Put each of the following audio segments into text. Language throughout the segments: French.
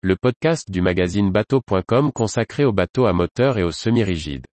le podcast du magazine bateau.com consacré aux bateaux à moteur et aux semi-rigides.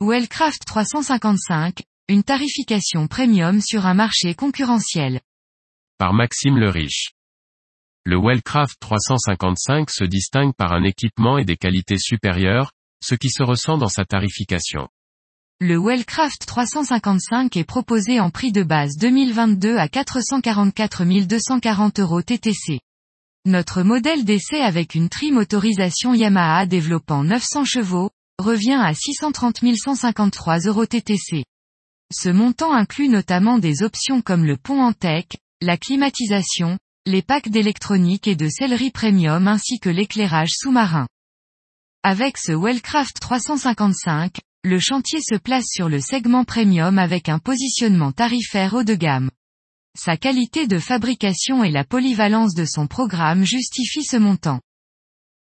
Wellcraft 355, une tarification premium sur un marché concurrentiel. Par Maxime le Riche. Le Wellcraft 355 se distingue par un équipement et des qualités supérieures, ce qui se ressent dans sa tarification. Le Wellcraft 355 est proposé en prix de base 2022 à 444 240 euros TTC. Notre modèle d'essai avec une tri-motorisation Yamaha développant 900 chevaux, revient à 630 153 euros TTC. Ce montant inclut notamment des options comme le pont en tech, la climatisation, les packs d'électronique et de sellerie premium ainsi que l'éclairage sous-marin. Avec ce Wellcraft 355, le chantier se place sur le segment premium avec un positionnement tarifaire haut de gamme. Sa qualité de fabrication et la polyvalence de son programme justifient ce montant.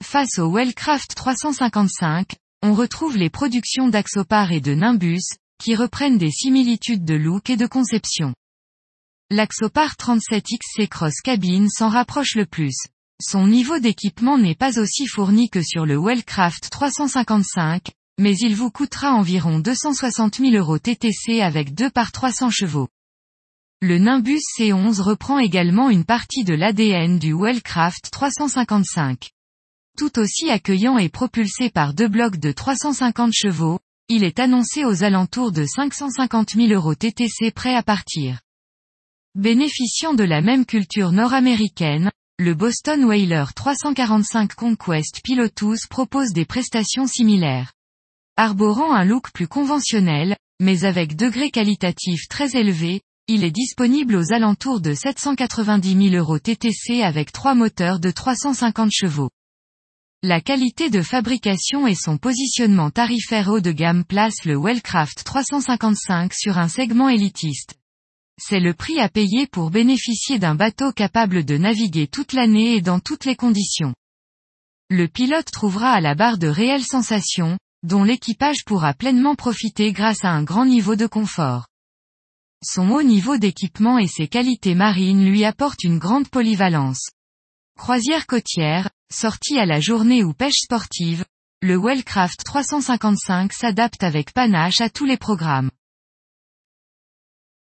Face au Wellcraft 355, on retrouve les productions d'Axopar et de Nimbus, qui reprennent des similitudes de look et de conception. L'Axopar 37XC Cross Cabine s'en rapproche le plus. Son niveau d'équipement n'est pas aussi fourni que sur le Wellcraft 355, mais il vous coûtera environ 260 000 euros TTC avec 2 par 300 chevaux. Le Nimbus C11 reprend également une partie de l'ADN du Wellcraft 355. Tout aussi accueillant et propulsé par deux blocs de 350 chevaux, il est annoncé aux alentours de 550 000 euros TTC prêt à partir. Bénéficiant de la même culture nord-américaine, le Boston Whaler 345 Conquest Pilotus propose des prestations similaires. Arborant un look plus conventionnel, mais avec degré qualitatif très élevé, il est disponible aux alentours de 790 000 euros TTC avec trois moteurs de 350 chevaux. La qualité de fabrication et son positionnement tarifaire haut de gamme placent le Wellcraft 355 sur un segment élitiste. C'est le prix à payer pour bénéficier d'un bateau capable de naviguer toute l'année et dans toutes les conditions. Le pilote trouvera à la barre de réelles sensations, dont l'équipage pourra pleinement profiter grâce à un grand niveau de confort. Son haut niveau d'équipement et ses qualités marines lui apportent une grande polyvalence. Croisière côtière, sortie à la journée ou pêche sportive, le Wellcraft 355 s'adapte avec panache à tous les programmes.